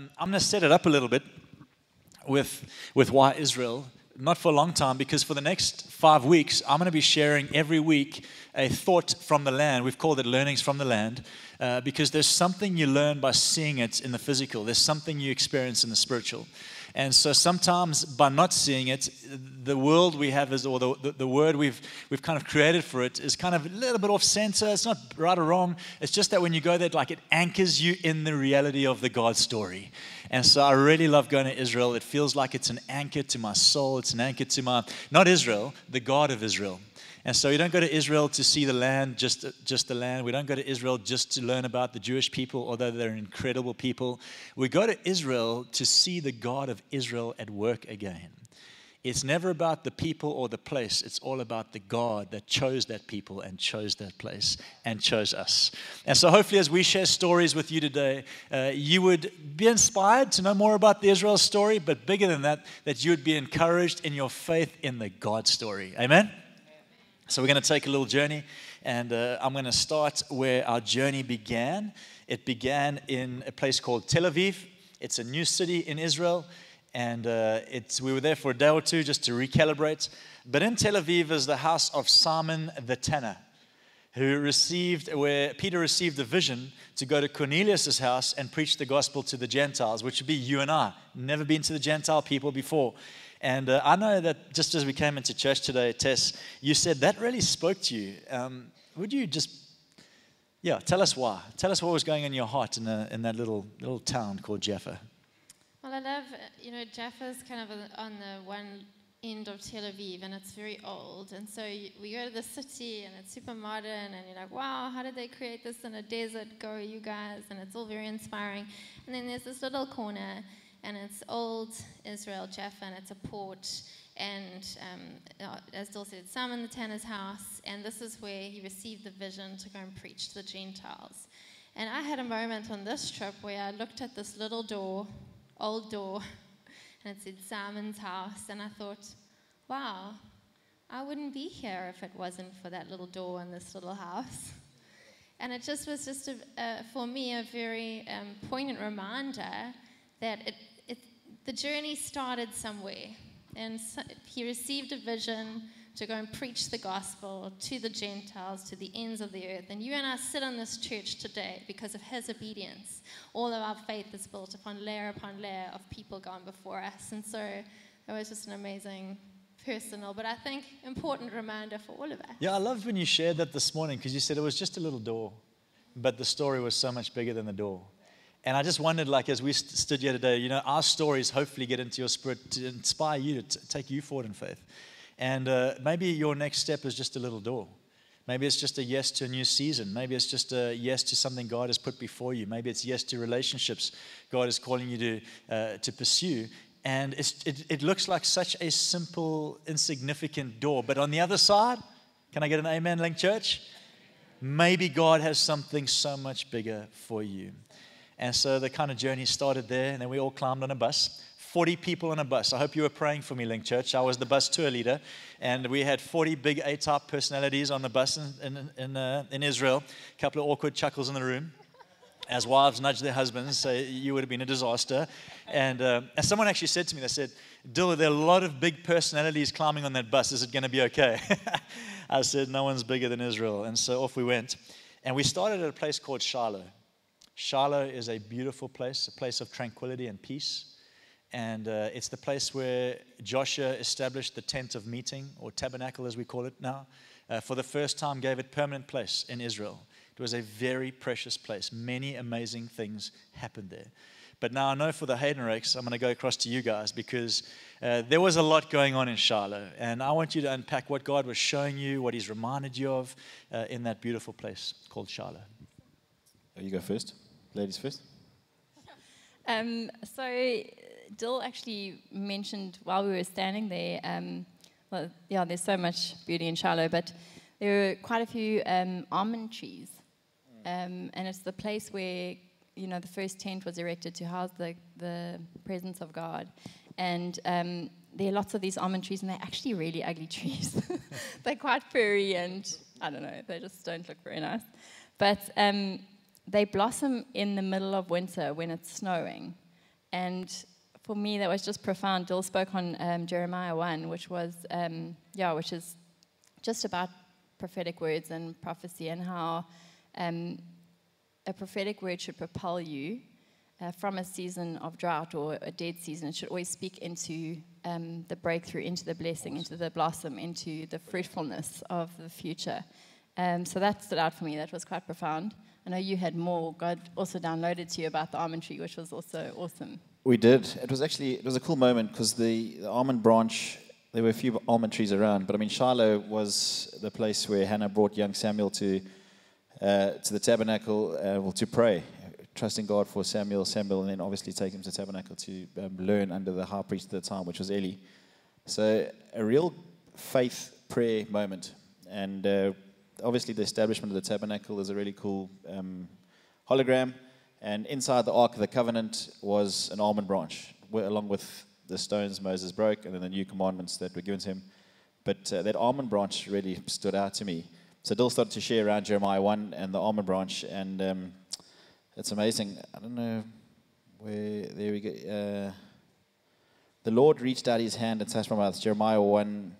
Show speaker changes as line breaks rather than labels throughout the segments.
um, I'm going to set it up a little bit with, with why Israel. Not for a long time, because for the next five weeks, I'm going to be sharing every week a thought from the land. We've called it Learnings from the Land, uh, because there's something you learn by seeing it in the physical, there's something you experience in the spiritual. And so sometimes by not seeing it, the world we have is, or the, the, the, word we've, we've kind of created for it is kind of a little bit off center. It's not right or wrong. It's just that when you go there, like it anchors you in the reality of the God story. And so I really love going to Israel. It feels like it's an anchor to my soul. It's an anchor to my, not Israel, the God of Israel. And so you don't go to Israel to see the land, just, just the land. We don't go to Israel just to learn about the Jewish people, although they're incredible people. We go to Israel to see the God of Israel at work again. It's never about the people or the place. It's all about the God that chose that people and chose that place and chose us. And so, hopefully, as we share stories with you today, uh, you would be inspired to know more about the Israel story, but bigger than that, that you would be encouraged in your faith in the God story. Amen? So, we're going to take a little journey, and uh, I'm going to start where our journey began. It began in a place called Tel Aviv, it's a new city in Israel, and uh, we were there for a day or two just to recalibrate. But in Tel Aviv is the house of Simon the Tanner, who received, where Peter received a vision to go to Cornelius' house and preach the gospel to the Gentiles, which would be you and I. Never been to the Gentile people before. And uh, I know that just as we came into church today, Tess, you said that really spoke to you. Um, would you just, yeah, tell us why? Tell us what was going on in your heart in, the, in that little, little town called Jaffa.
Well, I love, you know, Jaffa is kind of on the one end of Tel Aviv and it's very old. And so we go to the city and it's super modern and you're like, wow, how did they create this in a desert? Go, you guys. And it's all very inspiring. And then there's this little corner and it's old Israel, Jaffa, and it's a port. And um, uh, as Dill said, Simon the Tanner's house, and this is where he received the vision to go and preach to the Gentiles. And I had a moment on this trip where I looked at this little door, old door, and it said Simon's house, and I thought, wow, I wouldn't be here if it wasn't for that little door in this little house. And it just was just, a, uh, for me, a very um, poignant reminder that it, the journey started somewhere. And so he received a vision to go and preach the gospel to the Gentiles, to the ends of the earth. And you and I sit in this church today because of his obedience. All of our faith is built upon layer upon layer of people gone before us. And so it was just an amazing personal, but I think important reminder for all of us.
Yeah, I loved when you shared that this morning because you said it was just a little door, but the story was so much bigger than the door. And I just wondered, like, as we st- stood here today, you know, our stories hopefully get into your spirit to inspire you to t- take you forward in faith. And uh, maybe your next step is just a little door. Maybe it's just a yes to a new season. Maybe it's just a yes to something God has put before you. Maybe it's yes to relationships God is calling you to, uh, to pursue. And it, it looks like such a simple, insignificant door. But on the other side, can I get an amen, LINC Church? Maybe God has something so much bigger for you. And so the kind of journey started there, and then we all climbed on a bus. 40 people on a bus. I hope you were praying for me, LINC Church. I was the bus tour leader, and we had 40 big A type personalities on the bus in, in, in, uh, in Israel. A couple of awkward chuckles in the room as wives nudge their husbands, say, You would have been a disaster. And, uh, and someone actually said to me, They said, Dill, there are a lot of big personalities climbing on that bus. Is it going to be okay? I said, No one's bigger than Israel. And so off we went. And we started at a place called Shiloh. Shiloh is a beautiful place, a place of tranquility and peace. And uh, it's the place where Joshua established the tent of meeting, or tabernacle as we call it now. Uh, for the first time, gave it permanent place in Israel. It was a very precious place. Many amazing things happened there. But now I know for the Haydenrakes, I'm going to go across to you guys because uh, there was a lot going on in Shiloh. And I want you to unpack what God was showing you, what He's reminded you of uh, in that beautiful place called Shiloh.
You go first. Ladies first.
Um, so, Dill actually mentioned while we were standing there, um, well, yeah, there's so much beauty in Shiloh, but there are quite a few um, almond trees. Um, and it's the place where, you know, the first tent was erected to house the, the presence of God. And um, there are lots of these almond trees, and they're actually really ugly trees. they're quite furry, and I don't know, they just don't look very nice. But um, they blossom in the middle of winter when it's snowing. and for me, that was just profound. Dill spoke on um, Jeremiah 1, which was, um, yeah, which is just about prophetic words and prophecy and how um, a prophetic word should propel you uh, from a season of drought or a dead season. It should always speak into um, the breakthrough, into the blessing, into the blossom, into the fruitfulness of the future. Um, so that stood out for me. That was quite profound. I know you had more. God also downloaded to you about the almond tree, which was also awesome.
We did. It was actually it was a cool moment because the, the almond branch. There were a few almond trees around, but I mean Shiloh was the place where Hannah brought young Samuel to uh, to the tabernacle uh, well, to pray, trusting God for Samuel, Samuel, and then obviously take him to the tabernacle to um, learn under the high priest at the time, which was Eli. So a real faith prayer moment, and uh, obviously the establishment of the tabernacle is a really cool um, hologram. And inside the Ark of the Covenant was an almond branch, along with the stones Moses broke and then the new commandments that were given to him. But uh, that almond branch really stood out to me. So Dill started to share around Jeremiah 1 and the almond branch, and um, it's amazing. I don't know where, there we go. Uh, the Lord reached out his hand and touched my mouth, Jeremiah 1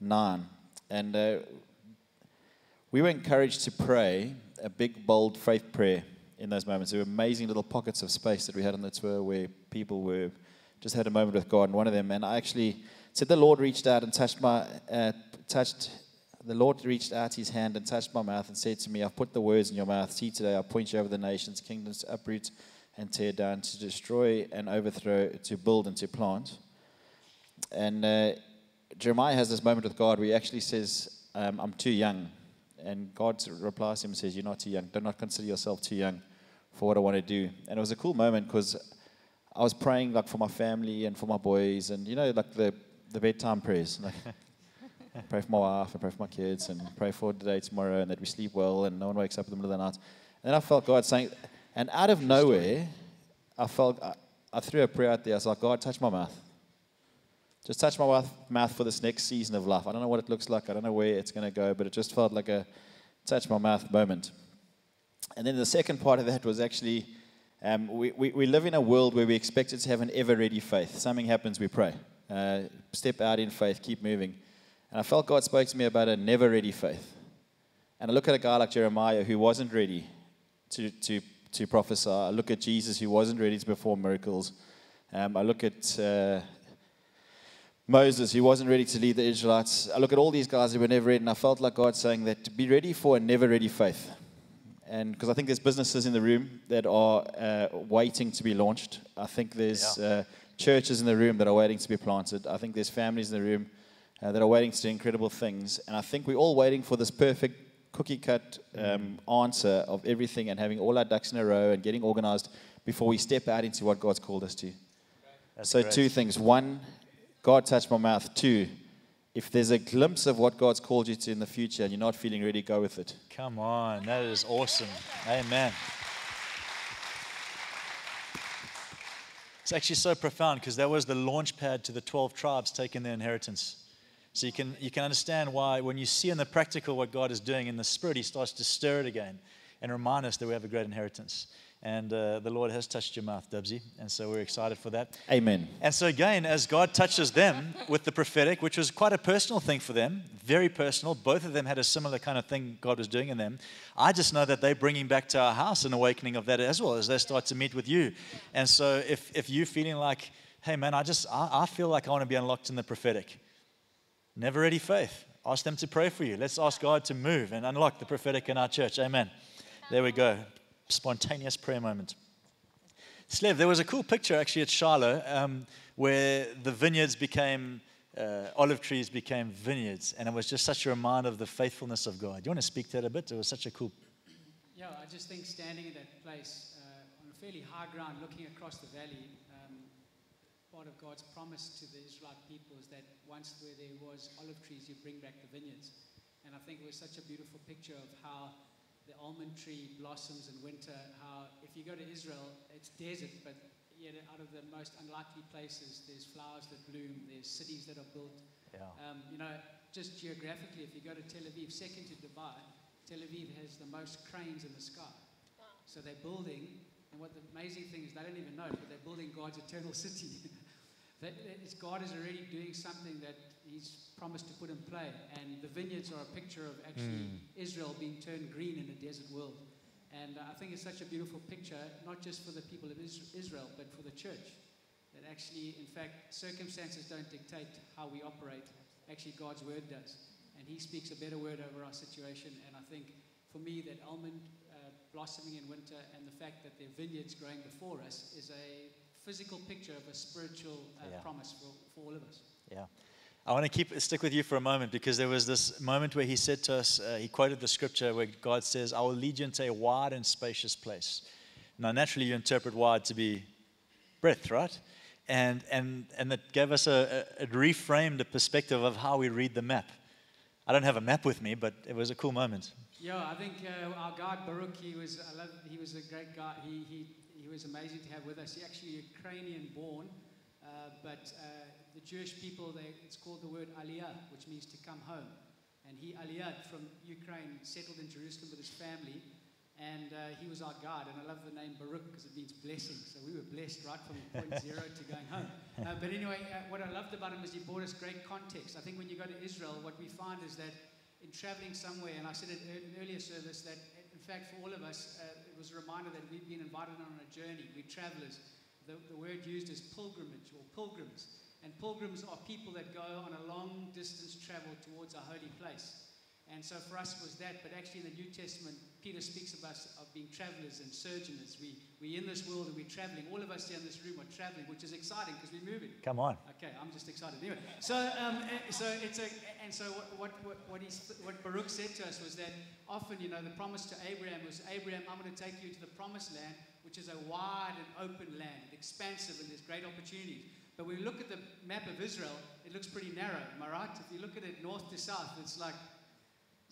9. And uh, we were encouraged to pray a big, bold faith prayer in those moments. There were amazing little pockets of space that we had on the tour where people were just had a moment with God. And one of them, and I actually said, the Lord reached out and touched my uh, touched. The Lord reached out His hand and touched my mouth and said to me, "I've put the words in your mouth. See today, I'll point you over the nations, kingdoms to uproot and tear down, to destroy and overthrow, to build and to plant." And uh, Jeremiah has this moment with God where he actually says, um, "I'm too young." And God replies to him and says, You're not too young. Do not consider yourself too young for what I want to do. And it was a cool moment because I was praying like for my family and for my boys, and you know, like the, the bedtime prayers. Like, pray for my wife and pray for my kids and pray for today, tomorrow, and that we sleep well and no one wakes up in the middle of the night. And then I felt God saying, and out of nowhere, I felt I, I threw a prayer out there. I was like, God, touch my mouth. Just touch my mouth for this next season of life. I don't know what it looks like. I don't know where it's going to go, but it just felt like a touch my mouth moment. And then the second part of that was actually um, we, we, we, live in a world where we expect it to have an ever ready faith. Something happens, we pray. Uh, step out in faith, keep moving. And I felt God spoke to me about a never ready faith. And I look at a guy like Jeremiah who wasn't ready to, to, to prophesy. I look at Jesus who wasn't ready to perform miracles. Um, I look at uh, Moses who wasn't ready to lead the Israelites. I look at all these guys who were never ready, and I felt like God saying that to be ready for a never ready faith and because I think there's businesses in the room that are uh, waiting to be launched. I think there's yeah. uh, churches in the room that are waiting to be planted. I think there's families in the room uh, that are waiting to do incredible things. And I think we're all waiting for this perfect cookie cut um, answer of everything and having all our ducks in a row and getting organized before we step out into what God's called us to. That's so, great. two things. One, God touched my mouth. Two, if there's a glimpse of what God's called you to in the future and you're not feeling ready, go with it.
Come on, that is awesome. Amen. It's actually so profound because that was the launch pad to the 12 tribes taking their inheritance. So you can, you can understand why, when you see in the practical what God is doing in the spirit, He starts to stir it again and remind us that we have a great inheritance. And uh, the Lord has touched your mouth, Dubsy. And so we're excited for that.
Amen.
And so, again, as God touches them with the prophetic, which was quite a personal thing for them, very personal, both of them had a similar kind of thing God was doing in them. I just know that they're bringing back to our house an awakening of that as well as they start to meet with you. And so, if, if you're feeling like, hey, man, I just, I, I feel like I want to be unlocked in the prophetic, never ready faith. Ask them to pray for you. Let's ask God to move and unlock the prophetic in our church. Amen. There we go spontaneous prayer moment. Slev, there was a cool picture actually at Shiloh um, where the vineyards became, uh, olive trees became vineyards, and it was just such a reminder of the faithfulness of God. You want to speak to that a bit? It was such a cool.
Yeah, I just think standing in that place uh, on a fairly high ground, looking across the valley, um, part of God's promise to the Israelite people is that once where there was olive trees, you bring back the vineyards. And I think it was such a beautiful picture of how the almond tree blossoms in winter, how if you go to Israel, it's desert, but yet out of the most unlikely places, there's flowers that bloom, there's cities that are built. Yeah. Um, you know, just geographically, if you go to Tel Aviv, second to Dubai, Tel Aviv has the most cranes in the sky. So they're building And what the amazing thing is, they don't even know, but they're building God's eternal city. That, is, God is already doing something that He's promised to put in play. And the vineyards are a picture of actually Israel being turned green in a desert world. And uh, I think it's such a beautiful picture, not just for the people of Israel, but for the church. That actually, in fact, circumstances don't dictate how we operate. Actually, God's word does. And He speaks a better word over our situation. And I think for me, that almond uh, blossoming in winter and the fact that there are vineyards growing before us is a physical picture of a spiritual uh,
Yeah.
promise for, for all of us.
Yeah. I want to keep stick with you for a moment because there was this moment where he said to us, uh, he quoted the scripture where God says, I will lead you into a wide and spacious place. Now, naturally, you interpret wide to be breadth, right? And, and, and that gave us a, a, it reframed the perspective of how we read the map. I don't have a map with me, but it was a cool moment.
Yeah, I think uh, our guide Baruch, he was, I love, he was a great guy. He, he, he was amazing to have with us. He actually Ukrainian born, uh, but uh, the Jewish people, they, it's called the word aliyah, which means to come home. And he aliyah from Ukraine, settled in Jerusalem with his family, and uh, he was our guide. And I love the name Baruch because it means blessing. So we were blessed right from point zero to going home. Uh, but anyway, uh, what I loved about him is he brought us great context. I think when you go to Israel, what we find is that in traveling somewhere, and I said it in an earlier service that, in fact, for all of us, uh, was a reminder that we've been invited on a journey. We're travelers. The, the word used is pilgrimage or pilgrims. And pilgrims are people that go on a long distance travel towards a holy place. And so for us was that, but actually in the New Testament, Peter speaks of us of being travelers and sojourners. We, we're in this world and we're traveling. All of us here in this room are traveling, which is exciting because we're moving.
Come on.
Okay, I'm just excited. Anyway, so um, eh, so it's a and so what what what, he, what Baruch said to us was that often you know the promise to Abraham was Abraham, I'm going to take you to the promised land, which is a wide and open land, expansive, and there's great opportunities. But when we look at the map of Israel, it looks pretty narrow. Am I right? If you look at it north to south, it's like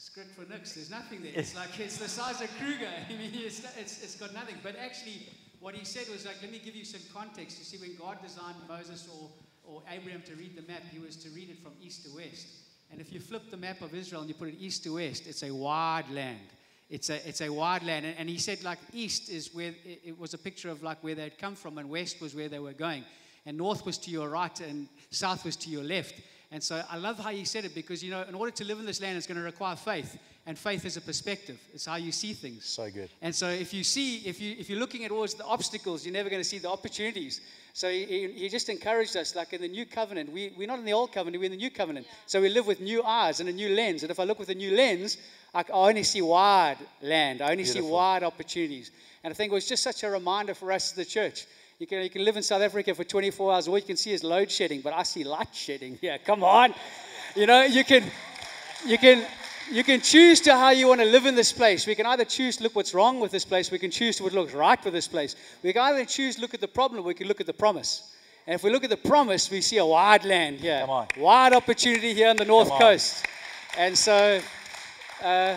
script for nix. There's nothing there. It's like it's the size of Kruger. I mean, it's, it's, it's got nothing. But actually, what he said was like, let me give you some context. You see, when God designed Moses or, or Abraham to read the map, he was to read it from east to west. And if you flip the map of Israel and you put it east to west, it's a wide land. It's a, it's a wide land. And, and he said, like, east is where it, it was a picture of like where they'd come from, and west was where they were going. And north was to your right, and south was to your left. And so I love how he said it because, you know, in order to live in this land, it's going to require faith. And faith is a perspective, it's how you see things.
So good.
And so if you see, if, you, if you're looking at always the obstacles, you're never going to see the opportunities. So he, he- he just encouraged us, like in the new covenant, we, we're not in the old covenant, we're in the new covenant. So we live with new eyes and a new lens. And if I look with a new lens, I, I only see wide land. I only see wide opportunities. And I think it was just such a reminder for us as the church. You can, you can live in South Africa for 24 hours. All you can see is load shedding, but I see light shedding here. Come on. You know, you can, you can, you can choose to how you want to live in this place. We can either choose to look what's wrong with this place. We can choose to what looks right with this place. We can either choose to look at the problem. or We can look at the promise. And if we look at the promise, we see a wide land here.
Come on.
Wide opportunity here on the north
on.
coast. And so, uh,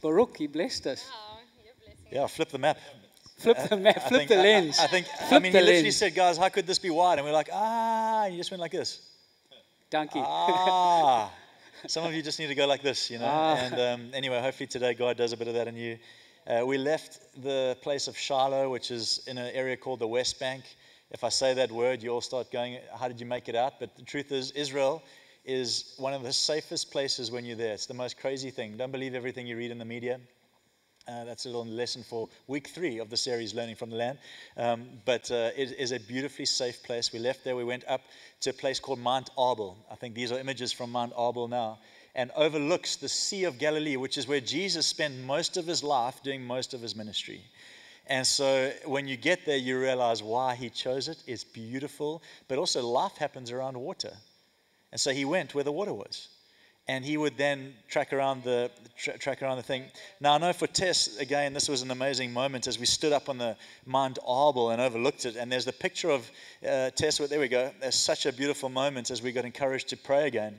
Baruch, he blessed us.
Oh, you're.
Yeah, flip the map.
Flip the map, flip
think-
the lens.
I, I think, I mean, he literally
lens.
said, guys, how could this be wide? And we're like, ah, and you just went like this.
Donkey.
Ah. Some of you just need to go like this, you know.
Ah.
And um, anyway, hopefully today God does a bit of that in you. Uh, we left the place of Shiloh, which is in an area called the West Bank. If I say that word, you all start going, how did you make it out? But the truth is, Israel is one of the safest places when you're there. It's the most crazy thing. Don't believe everything you read in the media. Uh, that's a little lesson for week three of the series, Learning from the Land. Um, but uh, it is a beautifully safe place. We left there, we went up to a place called Mount Arbel. I think these are images from Mount Arbel now. And overlooks the Sea of Galilee, which is where Jesus spent most of his life doing most of his ministry. And so when you get there, you realize why he chose it. It's beautiful, but also life happens around water. And so he went where the water was. And he would then track around the tra- track around the thing. Now I know for Tess again, this was an amazing moment as we stood up on the Mount Arbel and overlooked it. And there's the picture of uh, Tess. There we go. There's such a beautiful moment as we got encouraged to pray again.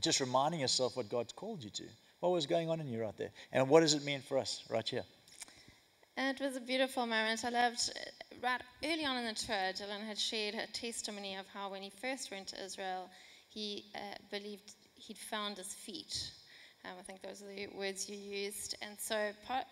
Just reminding yourself what God's called you to. What was going on in you right there, and what does it mean for us right here?
It was a beautiful moment. I loved, uh, right early on in the tour, Dylan had shared a testimony of how when he first went to Israel, he uh, believed he'd found his feet. Um, I think those are the words you used. And so part,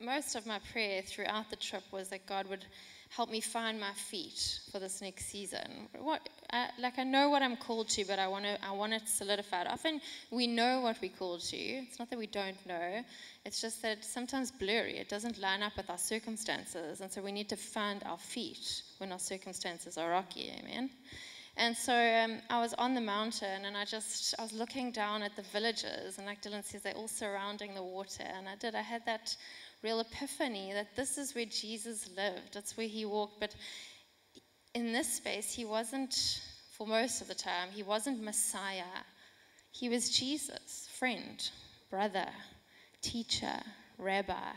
most of my prayer throughout the trip was that God would help me find my feet for this next season. What, I, like I know what I'm called to, but I want to I want it solidified. Often we know what we're called to. It's not that we don't know. It's just that it's sometimes blurry. It doesn't line up with our circumstances, and so we need to find our feet when our circumstances are rocky. Amen. And so um, I was on the mountain and I just, I was looking down at the villages and like Dylan says, they're all surrounding the water. And I did, I had that real epiphany that this is where Jesus lived. That's where he walked. But in this space, he wasn't, for most of the time, he wasn't Messiah. He was Jesus, friend, brother, teacher, rabbi.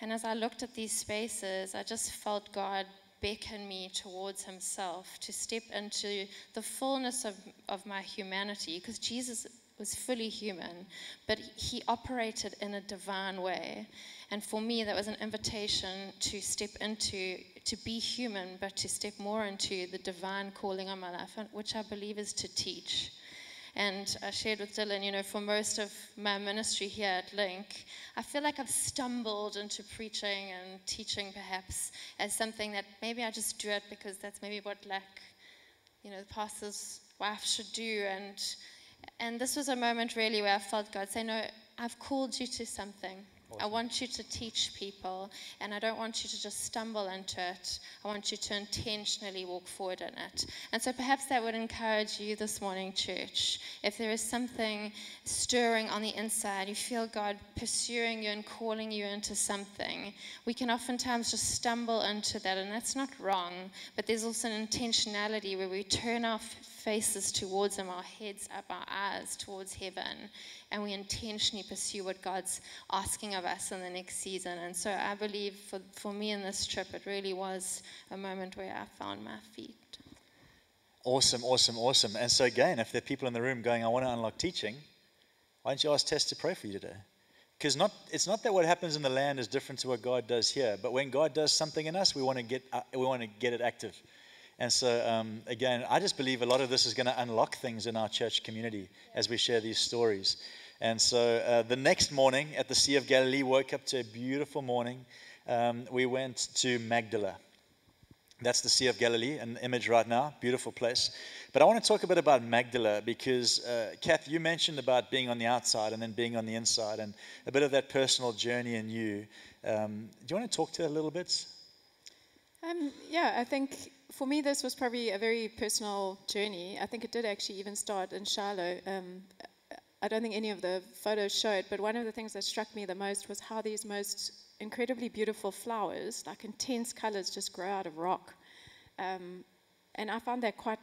And as I looked at these spaces, I just felt God beckon me towards himself to step into the fullness of, of my humanity because Jesus was fully human, but he operated in a divine way. And for me, that was an invitation to step into, to be human, but to step more into the divine calling on my life, which I believe is to teach. And I shared with Dylan, you know, for most of my ministry here at LINC, I feel like I've stumbled into preaching and teaching perhaps as something that maybe I just do it because that's maybe what like, you know, the pastor's wife should do. And and this was a moment really where I felt God say, No, I've called you to something. I want you to teach people, and I don't want you to just stumble into it. I want you to intentionally walk forward in it. And so perhaps that would encourage you this morning, church. If there is something stirring on the inside, you feel God pursuing you and calling you into something, we can oftentimes just stumble into that, and that's not wrong. But there's also an intentionality where we turn our faces towards Him, our heads up, our eyes towards heaven, and we intentionally pursue what God's asking of us in the next season. And so I believe for, for me in this trip, it really was a moment where I found my feet.
Awesome, awesome, awesome. And so, again, if there are people in the room going, I want to unlock teaching, why don't you ask Tess to pray for you today? Because not, it's not that what happens in the land is different to what God does here, but when God does something in us, we want to get, uh, we want to get it active. And so, um, again, I just believe a lot of this is going to unlock things in our church community as we share these stories. And so, uh, the next morning at the Sea of Galilee, woke up to a beautiful morning. Um, we went to Magdala. That's the Sea of Galilee, an image right now, beautiful place. But I want to talk a bit about Magdala because, uh, Kath, you mentioned about being on the outside and then being on the inside, and a bit of that personal journey in you. Um, do you want to talk to that a little bit?
Um, yeah, I think for me, this was probably a very personal journey. I think it did actually even start in Shiloh. Um, I don't think any of the photos showed, but one of the things that struck me the most was how these most incredibly beautiful flowers, like intense colors, just grow out of rock. Um, and I found that quite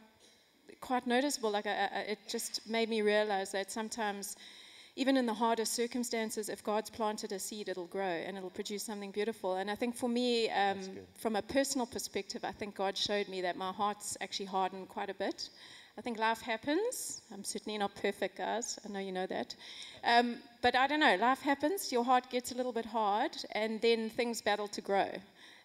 quite noticeable. Like I, I, it just made me realize that sometimes even in the hardest circumstances, if God's planted a seed, it'll grow and it'll produce something beautiful. And I think for me, um, from a personal perspective, I think God showed me that my heart's actually hardened quite a bit. I think life happens. I'm certainly not perfect, guys. I know you know that. Um, but I don't know, life happens, your heart gets a little bit hard, and then things battle to grow.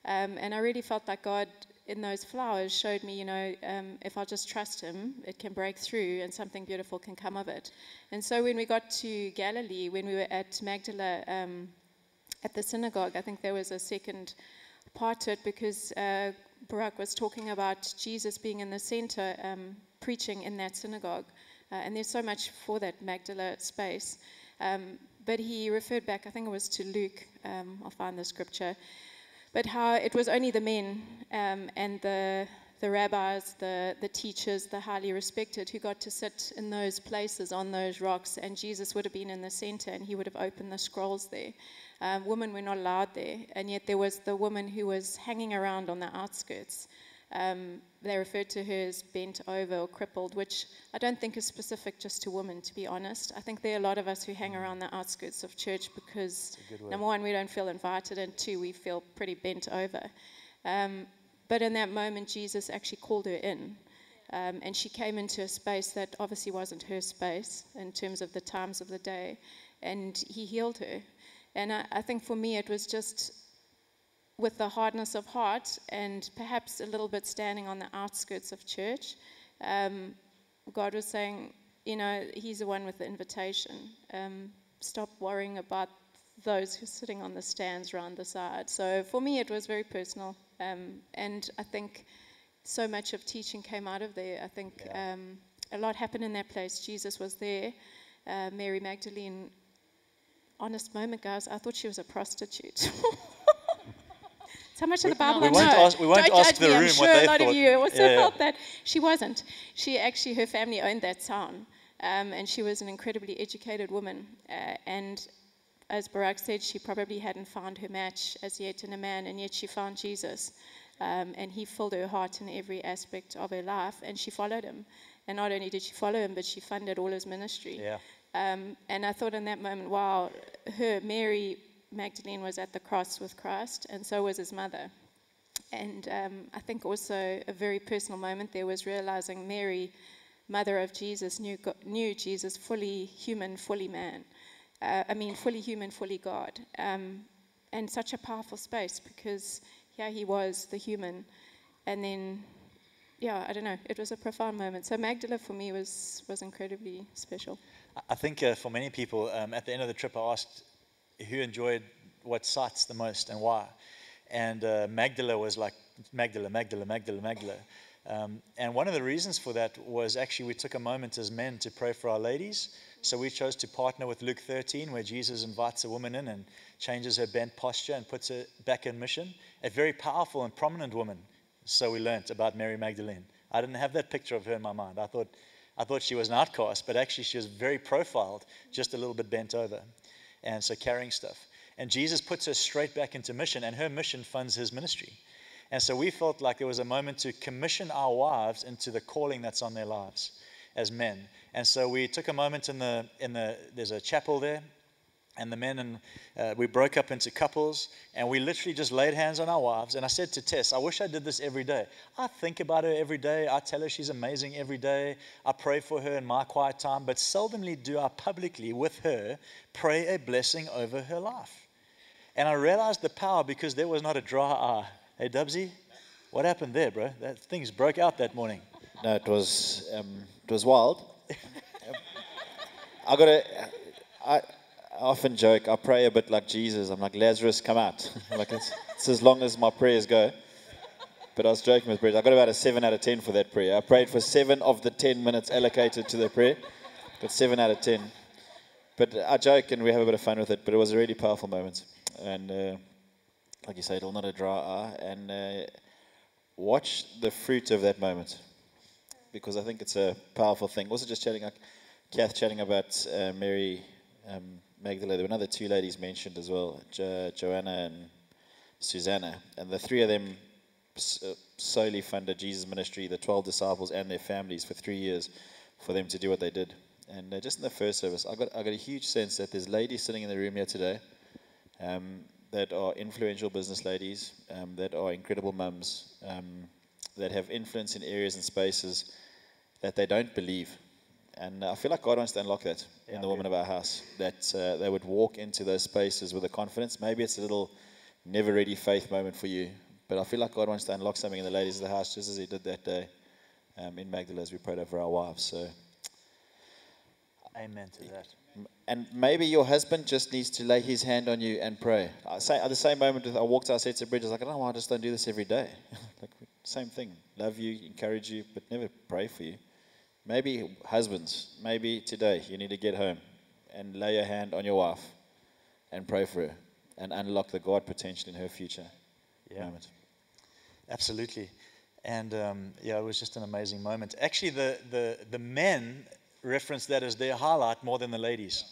Um, and I really felt like God in those flowers showed me, you know, um, if I just trust Him, it can break through and something beautiful can come of it. And so when we got to Galilee, when we were at Magdala um, at the synagogue, I think there was a second part to it because uh, Barak was talking about Jesus being in the center, um, preaching in that synagogue. Uh, and there's so much for that Magdala space. Um, but he referred back, I think it was to Luke, um, I'll find the scripture but how it was only the men um, and the, the rabbis, the, the teachers, the highly respected, who got to sit in those places on those rocks, and Jesus would have been in the center and he would have opened the scrolls there. Um, women were not allowed there, and yet there was the woman who was hanging around on the outskirts. Um, they referred to her as bent over or crippled, which I don't think is specific just to women, to be honest. I think there are a lot of us who hang mm. around the outskirts of church because, number one, we don't feel invited, and two, we feel pretty bent over. Um, but in that moment, Jesus actually called her in. Um, and she came into a space that obviously wasn't her space in terms of the times of the day. And he healed her. And I, I think for me, it was just with the hardness of heart and perhaps a little bit standing on the outskirts of church, um, God was saying, you know, He's the one with the invitation. Um, stop worrying about those who are sitting on the stands around the side. So for me, it was very personal. Um, and I think so much of teaching came out of there. I think um, a lot happened in that place. Jesus was there. Uh, Mary Magdalene, honest moment, guys, I thought she was a prostitute. How much of the Bible
we
I
won't
know.
ask- we won't
Don't
ask
judge
the
me. I'm sure
what they
a lot
thought.
of you also
yeah.
felt that. She wasn't. She actually, her family owned that town. Um, and she was an incredibly educated woman. Uh, and as Barak said, she probably hadn't found her match as yet in a man, and yet she found Jesus. Um, and he filled her heart in every aspect of her life, and she followed him. And not only did she follow him, but she funded all his ministry.
Yeah.
Um, and I thought in that moment, wow, her, Mary Magdalene was at the cross with Christ, and so was his mother. And um, I think also a very personal moment there was realizing Mary, mother of Jesus, knew, knew Jesus fully human, fully man. Uh, I mean, fully human, fully God. Um, and such a powerful space because, yeah, he was the human. And then, yeah, I don't know, it was a profound moment. So Magdala for me was, was incredibly special.
I- I think uh, for many people, um, at the end of the trip, I asked who enjoyed what sites the most and why. And uh, Magdala was like, Magdala, Magdala, Magdala, Magdala. Um, and one of the reasons for that was actually we took a moment as men to pray for our ladies. So we chose to partner with Luke 13, where Jesus invites a woman in and changes her bent posture and puts her back in mission. A very powerful and prominent woman. So we learnt about Mary Magdalene. I didn't have that picture of her in my mind. I thought, I thought she was an outcast, but actually she was very profiled, just a little bit bent over. And so carrying stuff. And Jesus puts her straight back into mission, and her mission funds his ministry. And so we felt like there was a moment to commission our wives into the calling that's on their lives as men. And so we took a moment in the in the there's a chapel there, and the men and uh, we broke up into couples, and we literally just laid hands on our wives. And I said to Tess, I wish I did this every day. I think about her every day. I tell her she's amazing every day. I pray for her in my quiet time, but seldomly do I publicly with her pray a blessing over her life. And I realized the power because there was not a dry eye. Hey, Dubsy, what happened there, bro? That things broke out that morning.
No, it was um, it was wild. I got to. I often joke. I pray a bit like Jesus. I'm like Lazarus, come out. like it's, it's as long as my prayers go. But I was joking with Brett. I got about a seven out of ten for that prayer. I prayed for seven of the ten minutes allocated to the prayer. Got seven out of ten. But I joke and we have a bit of fun with it. But it was a really powerful moment. And uh, like you say, it'll not a dry eye. And uh, watch the fruit of that moment because I think it's a powerful thing. Also, just chatting, like Kath chatting about uh, Mary um, Magdalene. There were another two ladies mentioned as well, jo- Joanna and Susanna, and the three of them uh, solely funded Jesus' ministry, the twelve disciples and their families for three years, for them to do what they did. And uh, just in the first service, I got I got a huge sense that there's ladies sitting in the room here today. Um, that are influential business ladies, um, that are incredible mums, um, that have influence in areas and spaces that they don't believe. And I feel like God wants to unlock that in the woman of our house, that uh, they would walk into those spaces with a confidence. Maybe it's a little never ready faith moment for you, but I feel like God wants to unlock something in the ladies of the house, just as He did that day um, in Magdala as we prayed over our wives. So,
Amen to that.
and maybe your husband just needs to lay his hand on you and pray. I say at the same moment, I walked out, I said to was like, I don't know why I just don't do this every day. like, same thing. Love you, encourage you, but never pray for you. Maybe husbands, maybe today you need to get home and lay your hand on your wife and pray for her and unlock the God potential in her future.
Yeah.
Moment.
Absolutely. And um, yeah, it was just an amazing moment. Actually, the, the, the men reference that as their highlight more than the ladies.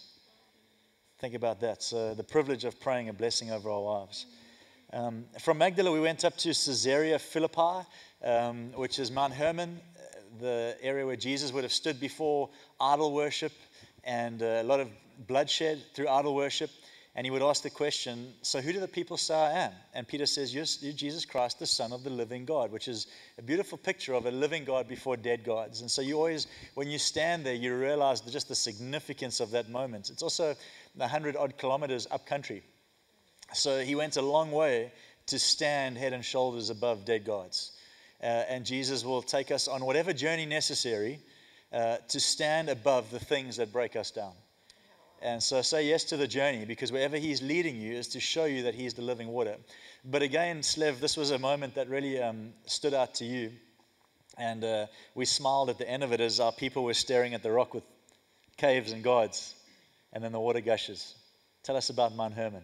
Think about that. So, the privilege of praying a blessing over our wives. Um, from Magdala, we went up to Caesarea Philippi, um, which is Mount Hermon, the area where Jesus would have stood before idol worship and uh, a lot of bloodshed through idol worship. And he would ask the question, So who do the people say I am? And Peter says, You're, Jesus Christ, the Son of the living God, which is a beautiful picture of a living God before dead gods. And so you always, when you stand there, you realize just the significance of that moment. It's also 100 odd kilometers up country. So he went a long way to stand head and shoulders above dead gods. Uh, and Jesus will take us on whatever journey necessary uh, to stand above the things that break us down. And so say yes to the journey because wherever He's leading you is to show you that He's the living water. But again, Slev, this was a moment that really um, stood out to you. And uh, we smiled at the end of it as our people were staring at the rock with caves and gods. And then the water gushes. Tell us about Mount Hermon.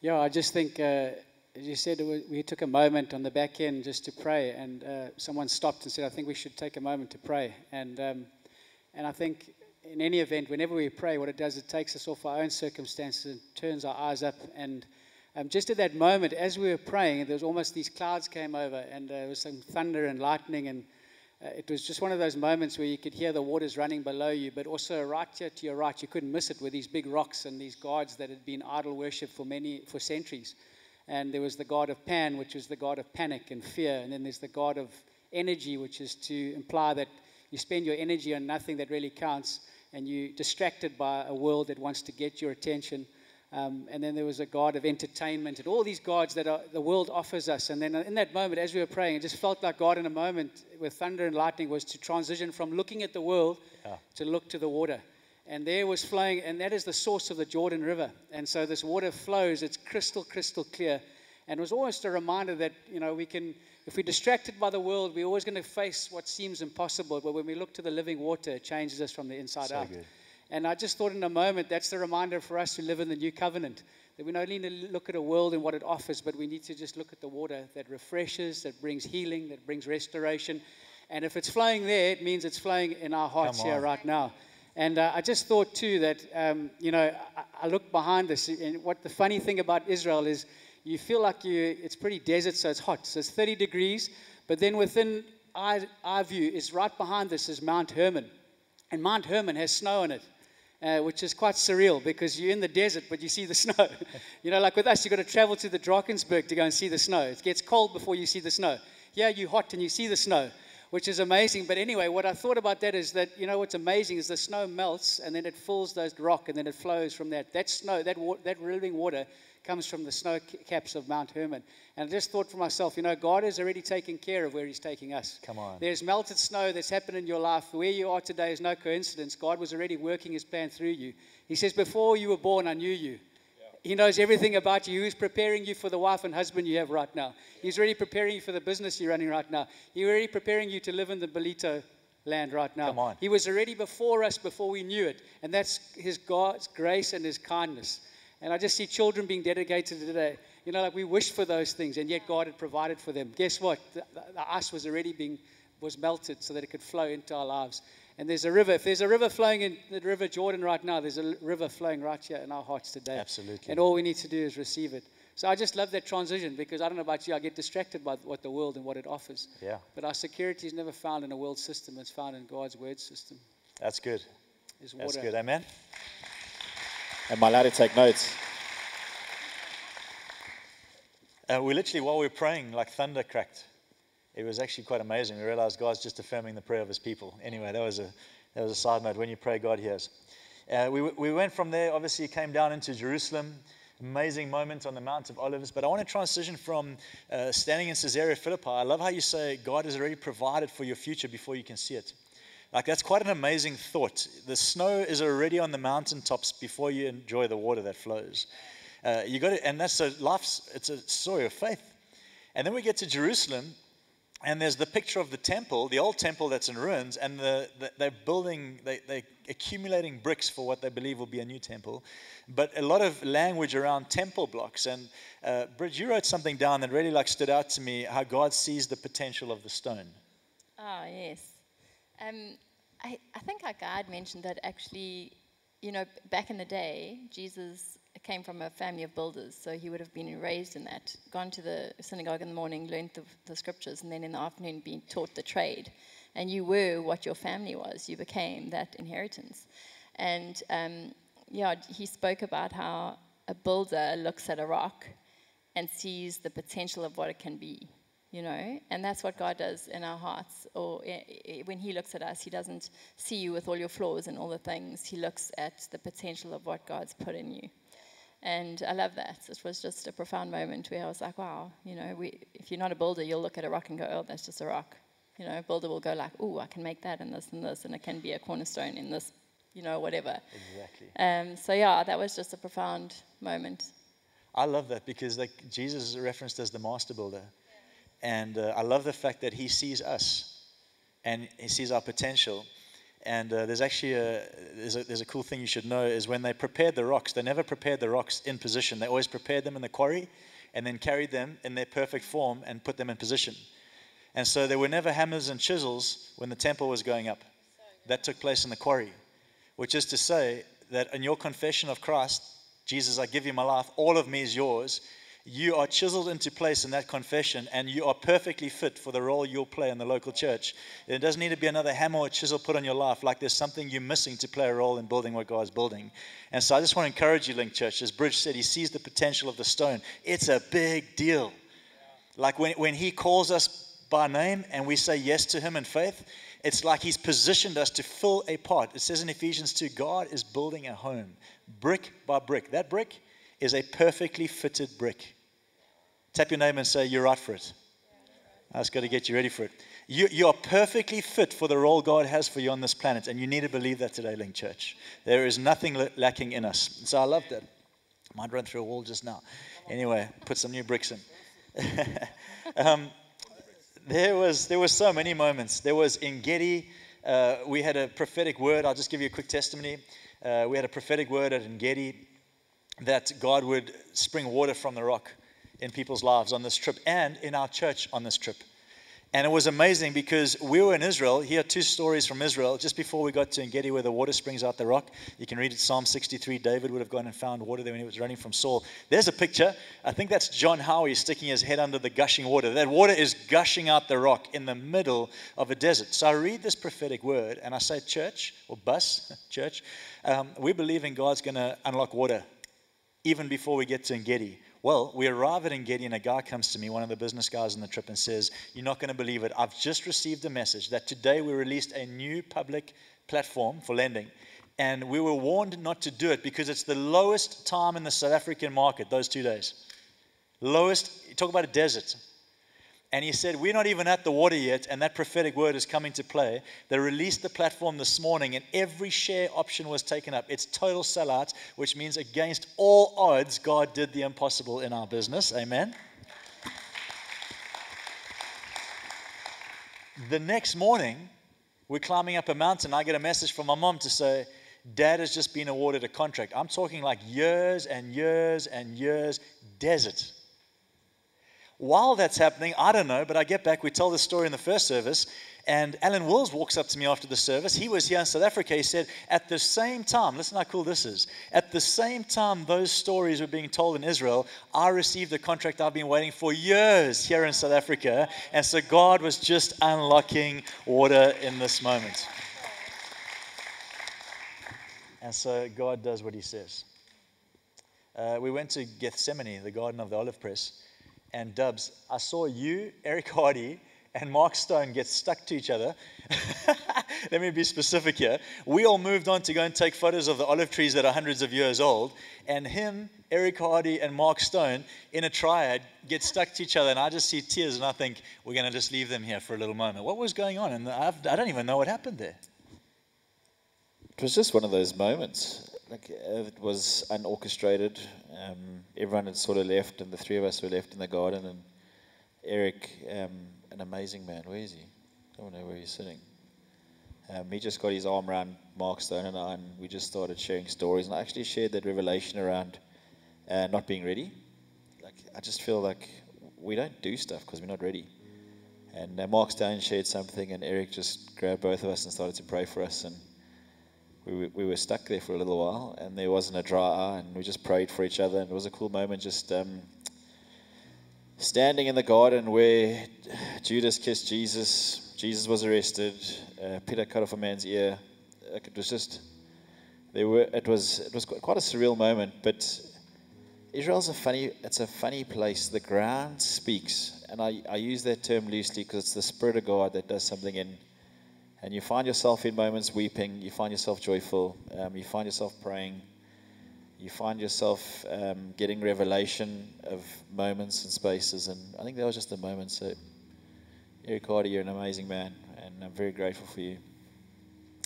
Yeah, I just think, uh, as you said, we, took a moment on the back end just to pray, and uh, someone stopped and said, I think we should take a moment to pray. And, um, and I think in any event, whenever we pray, what it does, it takes us off our own circumstances and turns our eyes up. And um, just at that moment, as we were praying, there was almost these clouds came over, and uh, there was some thunder and lightning, and uh, it was just one of those moments where you could hear the waters running below you, but also right here to your right, you couldn't miss it with these big rocks and these gods that had been idol worship for many for centuries. And there was the god of Pan, which was the god of panic and fear, and then there's the god of energy, which is to imply that you spend your energy on nothing that really counts and you're distracted by a world that wants to get your attention. Um, and then there was a God of entertainment and all these gods that are, the world offers us. And then in that moment, as we were praying, it just felt like God in a moment with thunder and lightning was to transition from looking at the world yeah. to look to the water. And there was flowing, and that is the source of the Jordan River. And so this water flows, it's crystal, crystal clear. And it was almost a reminder that, you know, we can, if we're distracted by the world, we're always going to face what seems impossible. But when we look to the living water, it changes us from the inside so out. Good. And I just thought in a moment, that's the reminder for us who live in the new covenant. That we not only need to look at a world and what it offers, but we need to just look at the water that refreshes, that brings healing, that brings restoration. And if it's flowing there, it means it's flowing in our hearts here right now. And uh, I just thought too that, um, you know, I, I look behind this, and what the funny thing about Israel is you feel like you, it's pretty desert, so it's hot. So it's 30 degrees, but then within our, view is right behind this is Mount Hermon. And Mount Hermon has snow on it. Uh, which is quite surreal because you're in the desert, but you see the snow. you know, like with us, you've got to travel to the Drakensberg to go and see the snow. It gets cold before you see the snow. Yeah, you're hot and you see the snow, which is amazing. But anyway, what I thought about that is that, you know, what's amazing is the snow melts and then it fills those rock and then it flows from that. That snow, that, wa- that living water comes from the snow caps of Mount Hermon. And I just thought for myself, you know, God is already taking care of where He's taking us.
Come on.
There's melted snow that's happened in your life. Where you are today is no coincidence. God was already working His plan through you. He says, Before you were born, I knew you. He knows everything about you. He's preparing you for the wife and husband you have right now. He's already preparing you for the business you're running right now. He's already preparing you to live in the Belito land right now.
Come on.
He was already before us before we knew it. And that's His God's grace and His kindness. And I just see children being dedicated today. You know, like we wish for those things, and yet God had provided for them. Guess what? The, the ice was already being was melted so that it could flow into our lives. And there's a river. If there's a river flowing in the River Jordan right now, there's a river flowing right here in our hearts today.
Absolutely.
And all we need to do is receive it. So I just love that transition because I don't know about you, I get distracted by what the world and what it offers.
Yeah.
But our security is never found in a world system, it's found in God's word system.
That's good. That's good. Amen.
Am I allowed to take notes?
Uh, we literally, while we were praying, like thunder cracked. It was actually quite amazing. We realized God's just affirming the prayer of his people. Anyway, that was a, that was a side note. When you pray, God hears. Uh, we, we went from there, obviously, came down into Jerusalem. Amazing moment on the Mount of Olives. But I want to transition from uh, standing in Caesarea Philippi. I love how you say God has already provided for your future before you can see it. Like, that's quite an amazing thought. The snow is already on the mountaintops before you enjoy the water that flows. Uh, you got to, and that's a life's, it's a story of faith. And then we get to Jerusalem, and there's the picture of the temple, the old temple that's in ruins, and the, the, they're building, they, they're accumulating bricks for what they believe will be a new temple. But a lot of language around temple blocks. And uh, Bridge, you wrote something down that really like stood out to me, how God sees the potential of the stone.
Oh, yes. Um, I, I think our guide mentioned that actually, you know, back in the day, Jesus came from a family of builders, so he would have been raised in that, gone to the synagogue in the morning, learned the, the scriptures, and then in the afternoon been taught the trade. And you were what your family was, you became that inheritance. And um, yeah, he spoke about how a builder looks at a rock and sees the potential of what it can be you know and that's what god does in our hearts or when he looks at us he doesn't see you with all your flaws and all the things he looks at the potential of what god's put in you and i love that it was just a profound moment where i was like wow you know we, if you're not a builder you'll look at a rock and go oh that's just a rock you know a builder will go like oh i can make that and this and this and it can be a cornerstone in this you know, whatever.
Exactly.
Um, so yeah, that was just a profound moment.
I love that because like Jesus is referenced as the master builder. And uh, I love the fact that he sees us and he sees our potential. And uh, there's actually a there's, a there's a cool thing you should know is when they prepared the rocks, they never prepared the rocks in position. They always prepared them in the quarry and then carried them in their perfect form and put them in position. And so there were never hammers and chisels when the temple was going up. That took place in the quarry, which is to say that in your confession of Christ, Jesus, I give you my life, all of me is yours. You are chiseled into place in that confession, and you are perfectly fit for the role you'll play in the local church. There doesn't need to be another hammer or chisel put on your life, like there's something you're missing to play a role in building what God's building. And so I just want to encourage you, LINC Church. As Bridge said, he sees the potential of the stone. It's a big deal. Like when, when he calls us by name and we say yes to him in faith, it's like he's positioned us to fill a part. It says in Ephesians 2 God is building a home, brick by brick. That brick is a perfectly fitted brick. Tap your name and say, You're right for it. Just got to get you ready for it. You, you are perfectly fit for the role God has for you on this planet, and you need to believe that today, LINC Church. There is nothing lacking in us. So I love that. Might run through a wall just now. Anyway, put some new bricks in. um, there was there were so many moments. There was Engedi, uh, we had a prophetic word. I'll just give you a quick testimony. Uh, we had a prophetic word at Engedi that God would spring water from the rock in people's lives on this trip and in our church on this trip. And it was amazing because we were in Israel. Here are two stories from Israel. Just before we got to Engedi, where the water springs out the rock, you can read it Psalm 63. David would have gone and found water there when he was running from Saul. There's a picture. I think that's John Howie sticking his head under the gushing water. That water is gushing out the rock in the middle of a desert. So I read this prophetic word and I say, Church, or bus, church, um, we believe in God's going to unlock water even before we get to Engedi. Well, we arrive at Engedi, and a guy comes to me, one of the business guys on the trip, and says, You're not going to believe it. I've just received a message that today we released a new public platform for lending. And we were warned not to do it because it's the lowest time in the South African market, those two days. Lowest, talk about a desert. And he said, We're not even at the water yet, and that prophetic word is coming to play. They released the platform this morning, and every share option was taken up. It's total sellout, which means against all odds, God did the impossible in our business. Amen. the next morning, we're climbing up a mountain. I get a message from my mom to say, Dad has just been awarded a contract. I'm talking like years and years and years, desert. While that's happening, I don't know, but I get back, we tell the story in the first service, and Alan Wills walks up to me after the service. He was here in South Africa. He said, At the same time, listen how cool this is. At the same time those stories were being told in Israel, I received a contract I've been waiting for years here in South Africa. And so God was just unlocking water in this moment. And so God does what he says. Uh, we went to Gethsemane, the Garden of the Olive Press and Dubs, I saw you, Eric Hardy, and Mark Stone get stuck to each other. Let me be specific here. We all moved on to go and take photos of the olive trees that are hundreds of years old. And him, Eric Hardy, and Mark Stone in a triad get stuck to each other. And I just see tears and I think, we're going to just leave them here for a little moment. What was going on? And I've, I do not even know what happened there.
It was just one of those moments. Like it was unorchestrated. Um, everyone had sort of left, and the three of us were left in the garden. And Eric, um, an amazing man, where is he? I don't know where he's sitting. Um, he just got his arm around Mark Stone and I, and we just started sharing stories. And I actually shared that revelation around uh, not being ready. Like I just feel like we don't do stuff because we're not ready. And uh, Mark Stone shared something, and Eric just grabbed both of us and started to pray for us. And we, we were stuck there for a little while, and there wasn't a dry eye, and we just prayed for each other, and it was a cool moment just um, standing in the garden where Judas kissed Jesus, Jesus was arrested, uh, Peter cut off a man's ear. It was just, there were, it was, it was quite a surreal moment, but Israel's a funny, it's a funny place. The ground speaks, and I, I use that term loosely because it's the Spirit of God that does something in and you find yourself in moments weeping, you find yourself joyful, um, you find yourself praying, you find yourself um, getting revelation of moments and spaces. And I think that was just a moment. So, Eric Hardy, you're an amazing man, and I'm very grateful for you.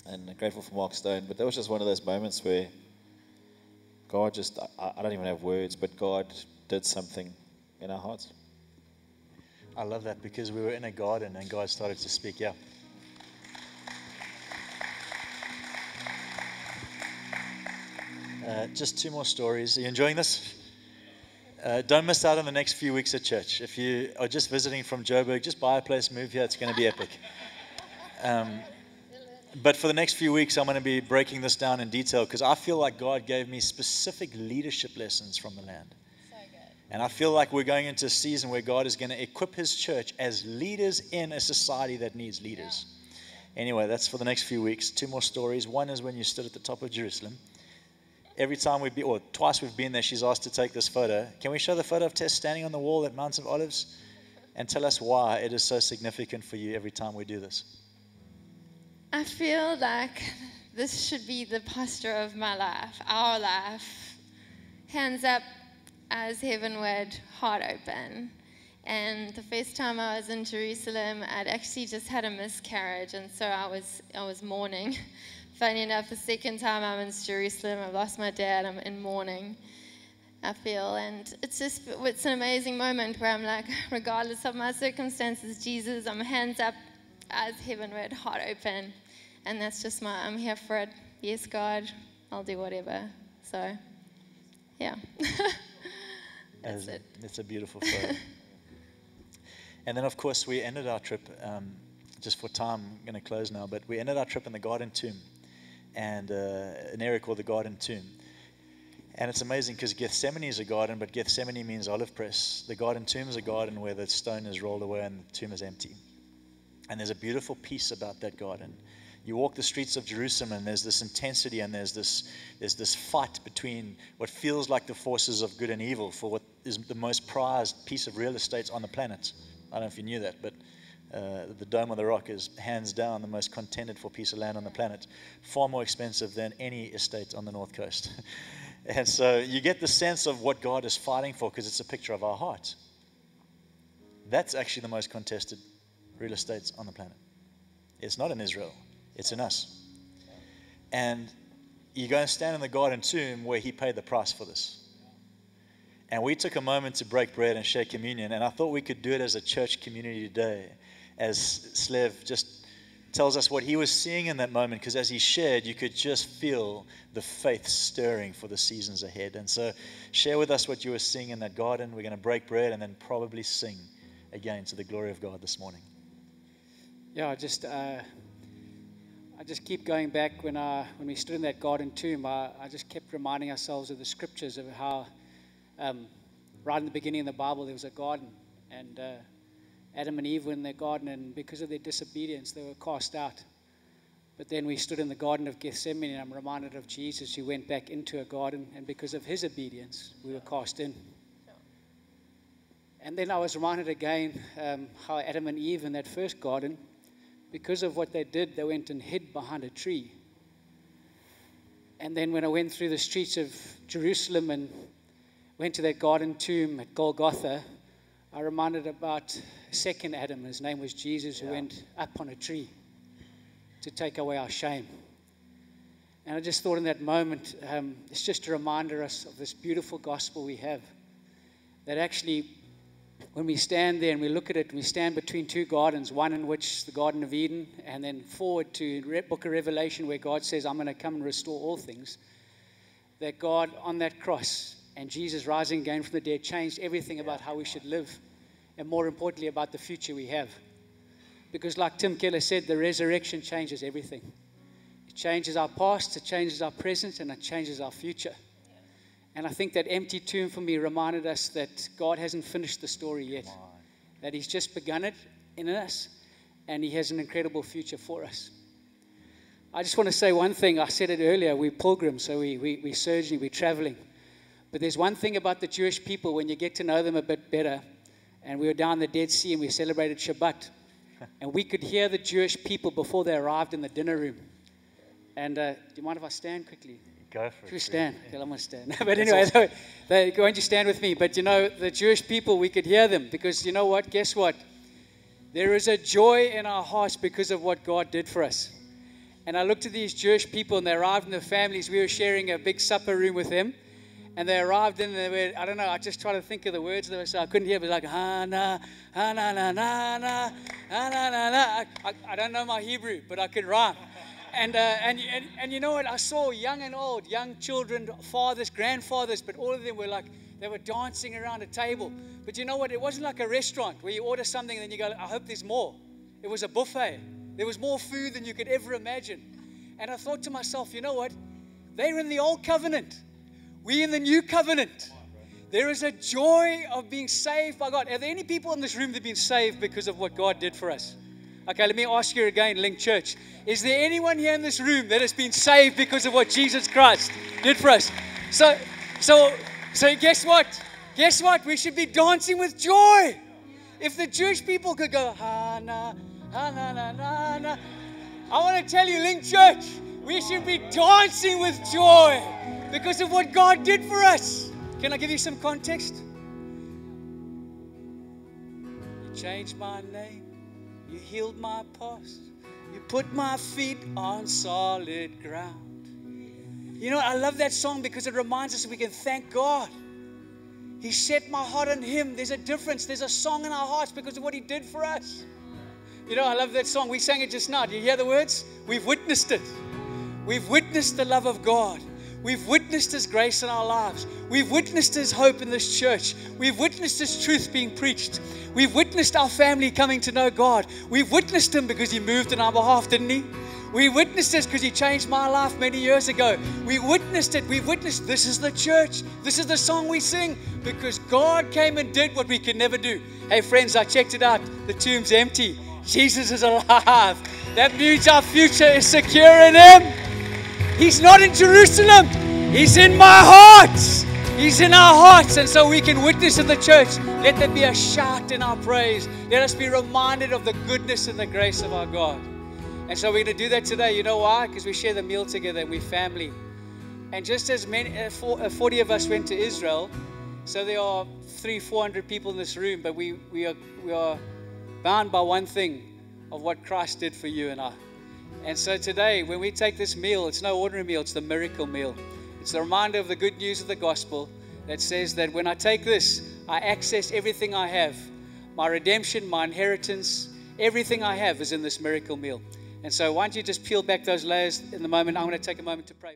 and grateful for Mark Stone. But that was just one of those moments where God just, I, I don't even have words, but God did something in our hearts.
I love that because we were in a garden and God started to speak. Yeah. Uh, just two more stories. Are you enjoying this? Uh, don't miss out on the next few weeks at church. If you are just visiting from Joburg, just buy a place, move here. It's going to be epic. Um, but for the next few weeks, I'm going to be breaking this down in detail because I feel like God gave me specific leadership lessons from the land. And I feel like we're going into a season where God is going to equip His church as leaders in a society that needs leaders. Anyway, that's for the next few weeks. Two more stories. One is when you stood at the top of Jerusalem every time we've been, or twice we've been there, she's asked to take this photo. Can we show the photo of Tess standing on the wall at Mount of Olives? And tell us why it is so significant for you every time we do this.
I feel like this should be the posture of my life, our life. Hands up as heavenward, heart open. And the first time I was in Jerusalem, I'd actually just had a miscarriage, and so I was I was mourning. Funny enough, the second time I'm in Jerusalem, I've lost my dad, I'm in mourning. I feel, and it's just it's an amazing moment where I'm like, regardless of my circumstances, Jesus, I'm hands up, eyes heavenward, heart open, and that's just my I'm here for it. Yes, God, I'll do whatever. So, yeah, that's it.
It's a beautiful photo. and then, of course, we ended our trip, um, just for time, I'm going to close now, but we ended our trip in the Garden Tomb, and uh, an area called the Garden Tomb. And it's amazing because Gethsemane is a garden, but Gethsemane means olive press. The Garden Tomb is a garden where the stone is rolled away and the tomb is empty. And there's a beautiful piece about that garden. You walk the streets of Jerusalem, and there's this intensity, and there's this there's this fight between what feels like the forces of good and evil for what is the most prized piece of real estate on the planet. I don't know if you knew that, but uh, the Dome of the Rock is hands down the most contended for piece of land on the planet, far more expensive than any estate on the north coast. and so you get the sense of what God is fighting for because it's a picture of our heart. That's actually the most contested real estate on the planet. It's not in Israel, it's in us. And you go and stand in the garden tomb where he paid the price for this. And we took a moment to break bread and share communion. And I thought we could do it as a church community today, as Slev just tells us what he was seeing in that moment. Because as he shared, you could just feel the faith stirring for the seasons ahead. And so, share with us what you were seeing in that garden. We're going to break bread and then probably sing again to the glory of God this morning.
Yeah, I just uh, I just keep going back when I when we stood in that garden tomb. I, I just kept reminding ourselves of the scriptures of how um, right in the beginning of the Bible there was a garden, and uh, Adam and Eve were in their garden, and because of their disobedience, they were cast out. But then we stood in the Garden of Gethsemane, and I'm reminded of Jesus who went back into a garden, and because of his obedience, we were cast in. And then I was reminded again um, how Adam and Eve in that first garden, because of what they did, they went and hid behind a tree. And then when I went through the streets of Jerusalem and went to that garden tomb at Golgotha, I reminded about second Adam. His name was Jesus, who went up on a tree to take away our shame. And I just thought in that moment, um, it's just to remind us of this beautiful gospel we have. That actually, when we stand there and we look at it, we stand between two gardens, one in which the Garden of Eden, and then forward to Book of Revelation, where God says, I'm going to come and restore all things. That God on that cross and Jesus rising again from the dead changed everything about how we should live, and more importantly, about the future we have. Because, like Tim Keller said, the resurrection changes everything. It changes our past, it changes our present, and it changes our future. And I think that empty tomb for me reminded us that God hasn't finished the story yet, that He's just begun it in us, and He has an incredible future for us. I just want to say one thing. I said it earlier. We're pilgrims, so we, we, we're surging, we're traveling. But there's one thing about the Jewish people when you get to know them a bit better. And we were down the Dead Sea and we celebrated Shabbat. and we could hear the Jewish people before they arrived in the dinner room. And uh, do you mind if I stand quickly?
Go for
Should
it.
stand? Okay, I'm going to stand. but anyway, so, they, why don't you stand with me? But you know, the Jewish people, we could hear them because you know what? Guess what? There is a joy in our hearts because of what God did for us. And I looked at these Jewish people, and they arrived in their families. We were sharing a big supper room with them. And they arrived in, and they were, I don't know, I just tried to think of the words. They were, so I couldn't hear, but it was like, ha na, ha na na na na, ha na na na. I, I, I don't know my Hebrew, but I could rhyme. And, uh, and, and, and you know what? I saw young and old, young children, fathers, grandfathers, but all of them were like, they were dancing around a table. But you know what? It wasn't like a restaurant where you order something and then you go, I hope there's more. It was a buffet. There was more food than you could ever imagine. And I thought to myself, you know what? They're in the old covenant. We in the new covenant. There is a joy of being saved by God. Are there any people in this room that have been saved because of what God did for us? Okay, let me ask you again, LINC Church. Is there anyone here in this room that has been saved because of what Jesus Christ did for us? So, so, so guess what? Guess what? We should be dancing with joy. If the Jewish people could go, ha na, ha na na na na. I want to tell you, LINC Church, we should be dancing with joy because of what God did for us. Can I give you some context? You changed my name. You healed my past. You put my feet on solid ground. You know, I love that song because it reminds us we can thank God. He set my heart on Him. There's a difference. There's a song in our hearts because of what He did for us. You know, I love that song. We sang it just now. Do you hear the words? We've witnessed it. We've witnessed the love of God. We've witnessed His grace in our lives. We've witnessed His hope in this church. We've witnessed His truth being preached. We've witnessed our family coming to know God. We've witnessed Him because He moved in our behalf, didn't He? We witnessed this because He changed my life many years ago. We witnessed it. We witnessed this is the church. This is the song we sing because God came and did what we could never do. Hey, friends, I checked it out. The tomb's empty. Jesus is alive. That means our future is secure in Him. He's not in Jerusalem, He's in my heart. He's in our hearts, and so we can witness in the church. Let there be a shout in our praise. Let us be reminded of the goodness and the grace of our God. And so we're going to do that today. You know why? Because we share the meal together and we're family. And just as many, uh, uh, 40 of us went to Israel, so there are three, 400 people in this room, but we, we, are, we are bound by one thing of what Christ did for you and I. And so today, when we take this meal, it's no ordinary meal, it's the miracle meal. It's the reminder of the good news of the gospel that says that when I take this, I access everything I have. My redemption, my inheritance, everything I have is in this miracle meal. And so, why don't you just peel back those layers in the moment? I'm going to take a moment to pray.